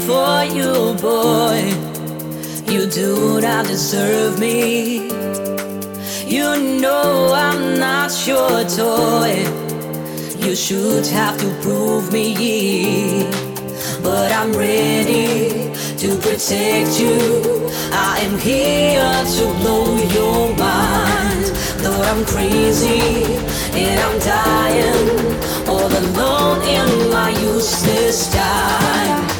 for you, boy. You do not deserve me. You know I'm not your toy. You should have to prove me. But I'm ready to protect you. I am here to blow your mind. Though I'm crazy and I'm dying, all alone in my useless time.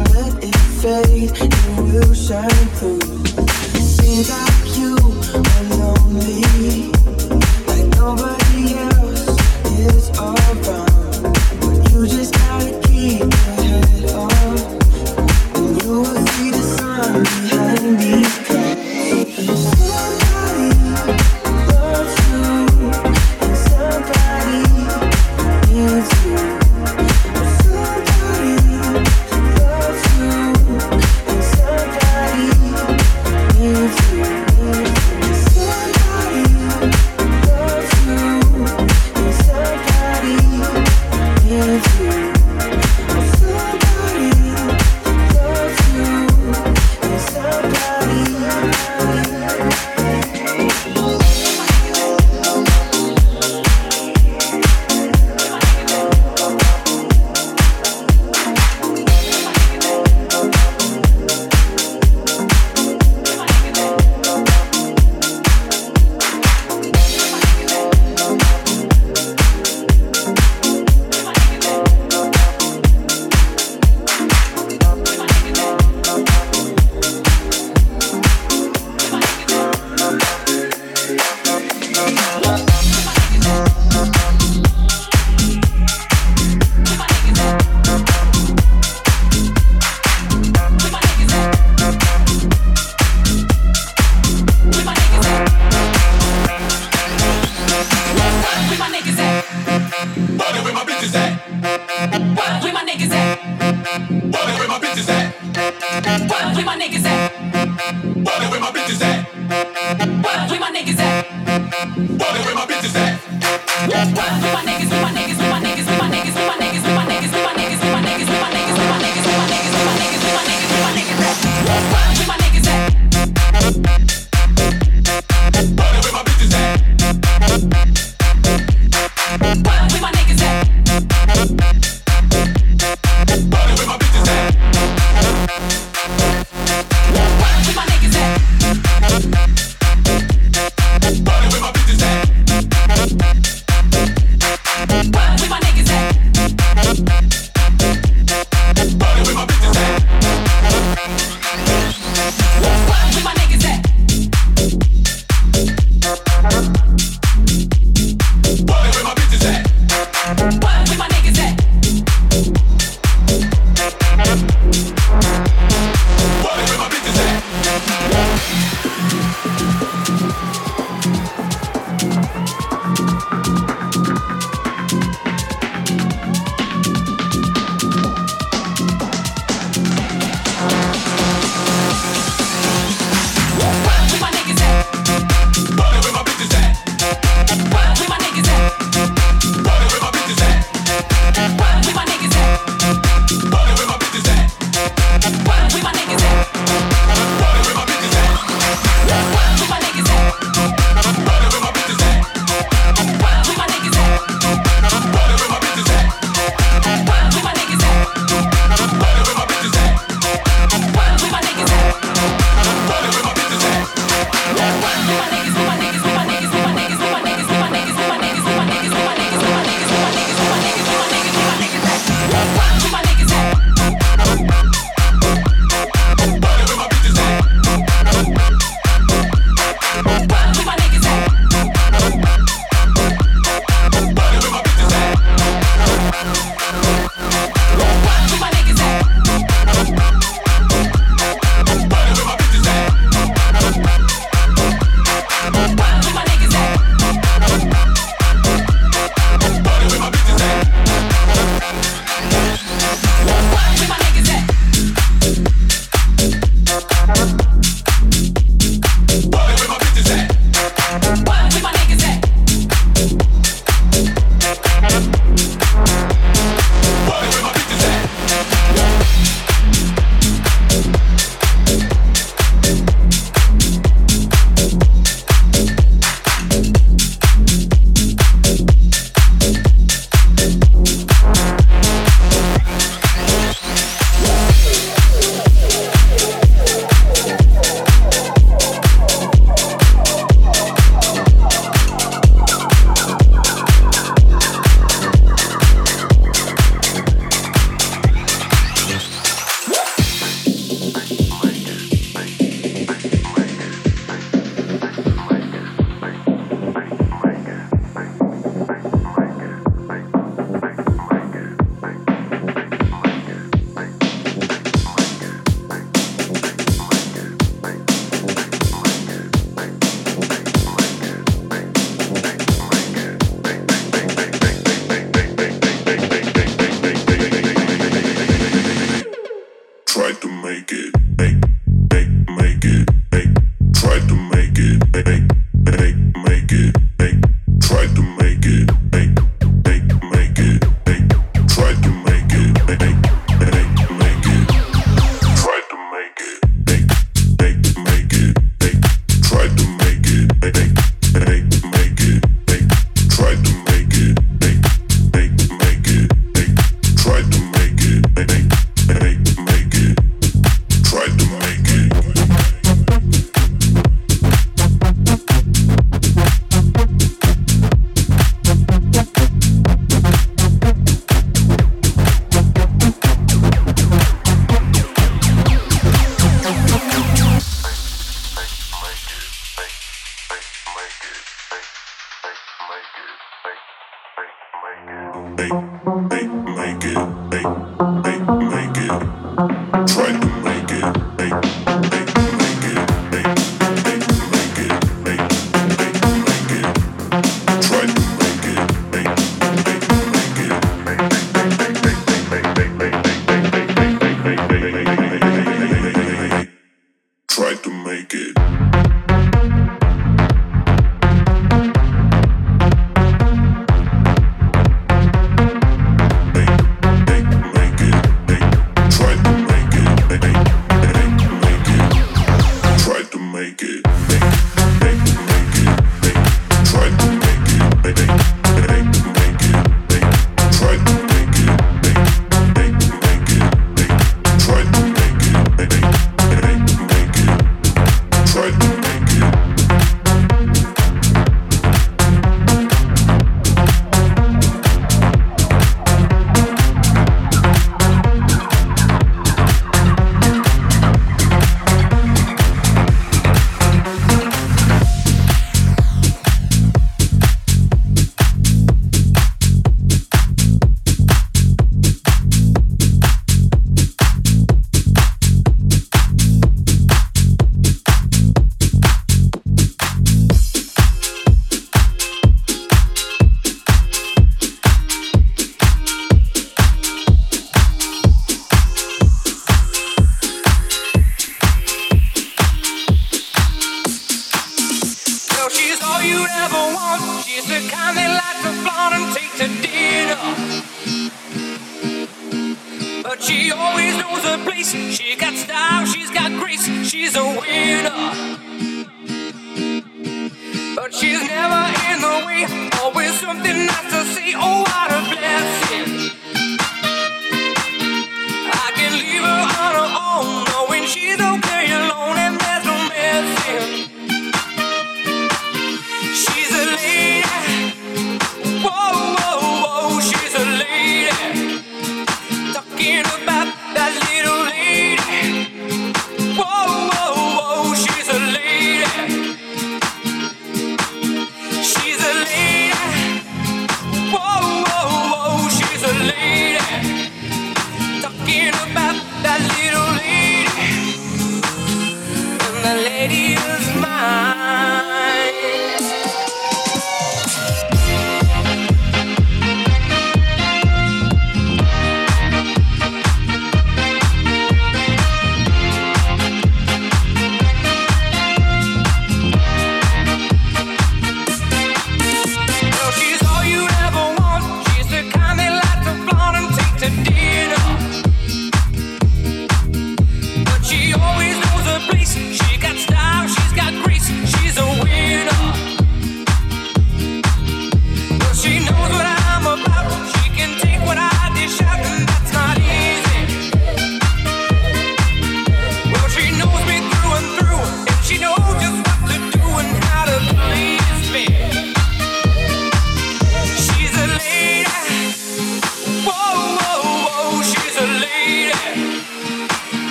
fade and will shine through. Seems like you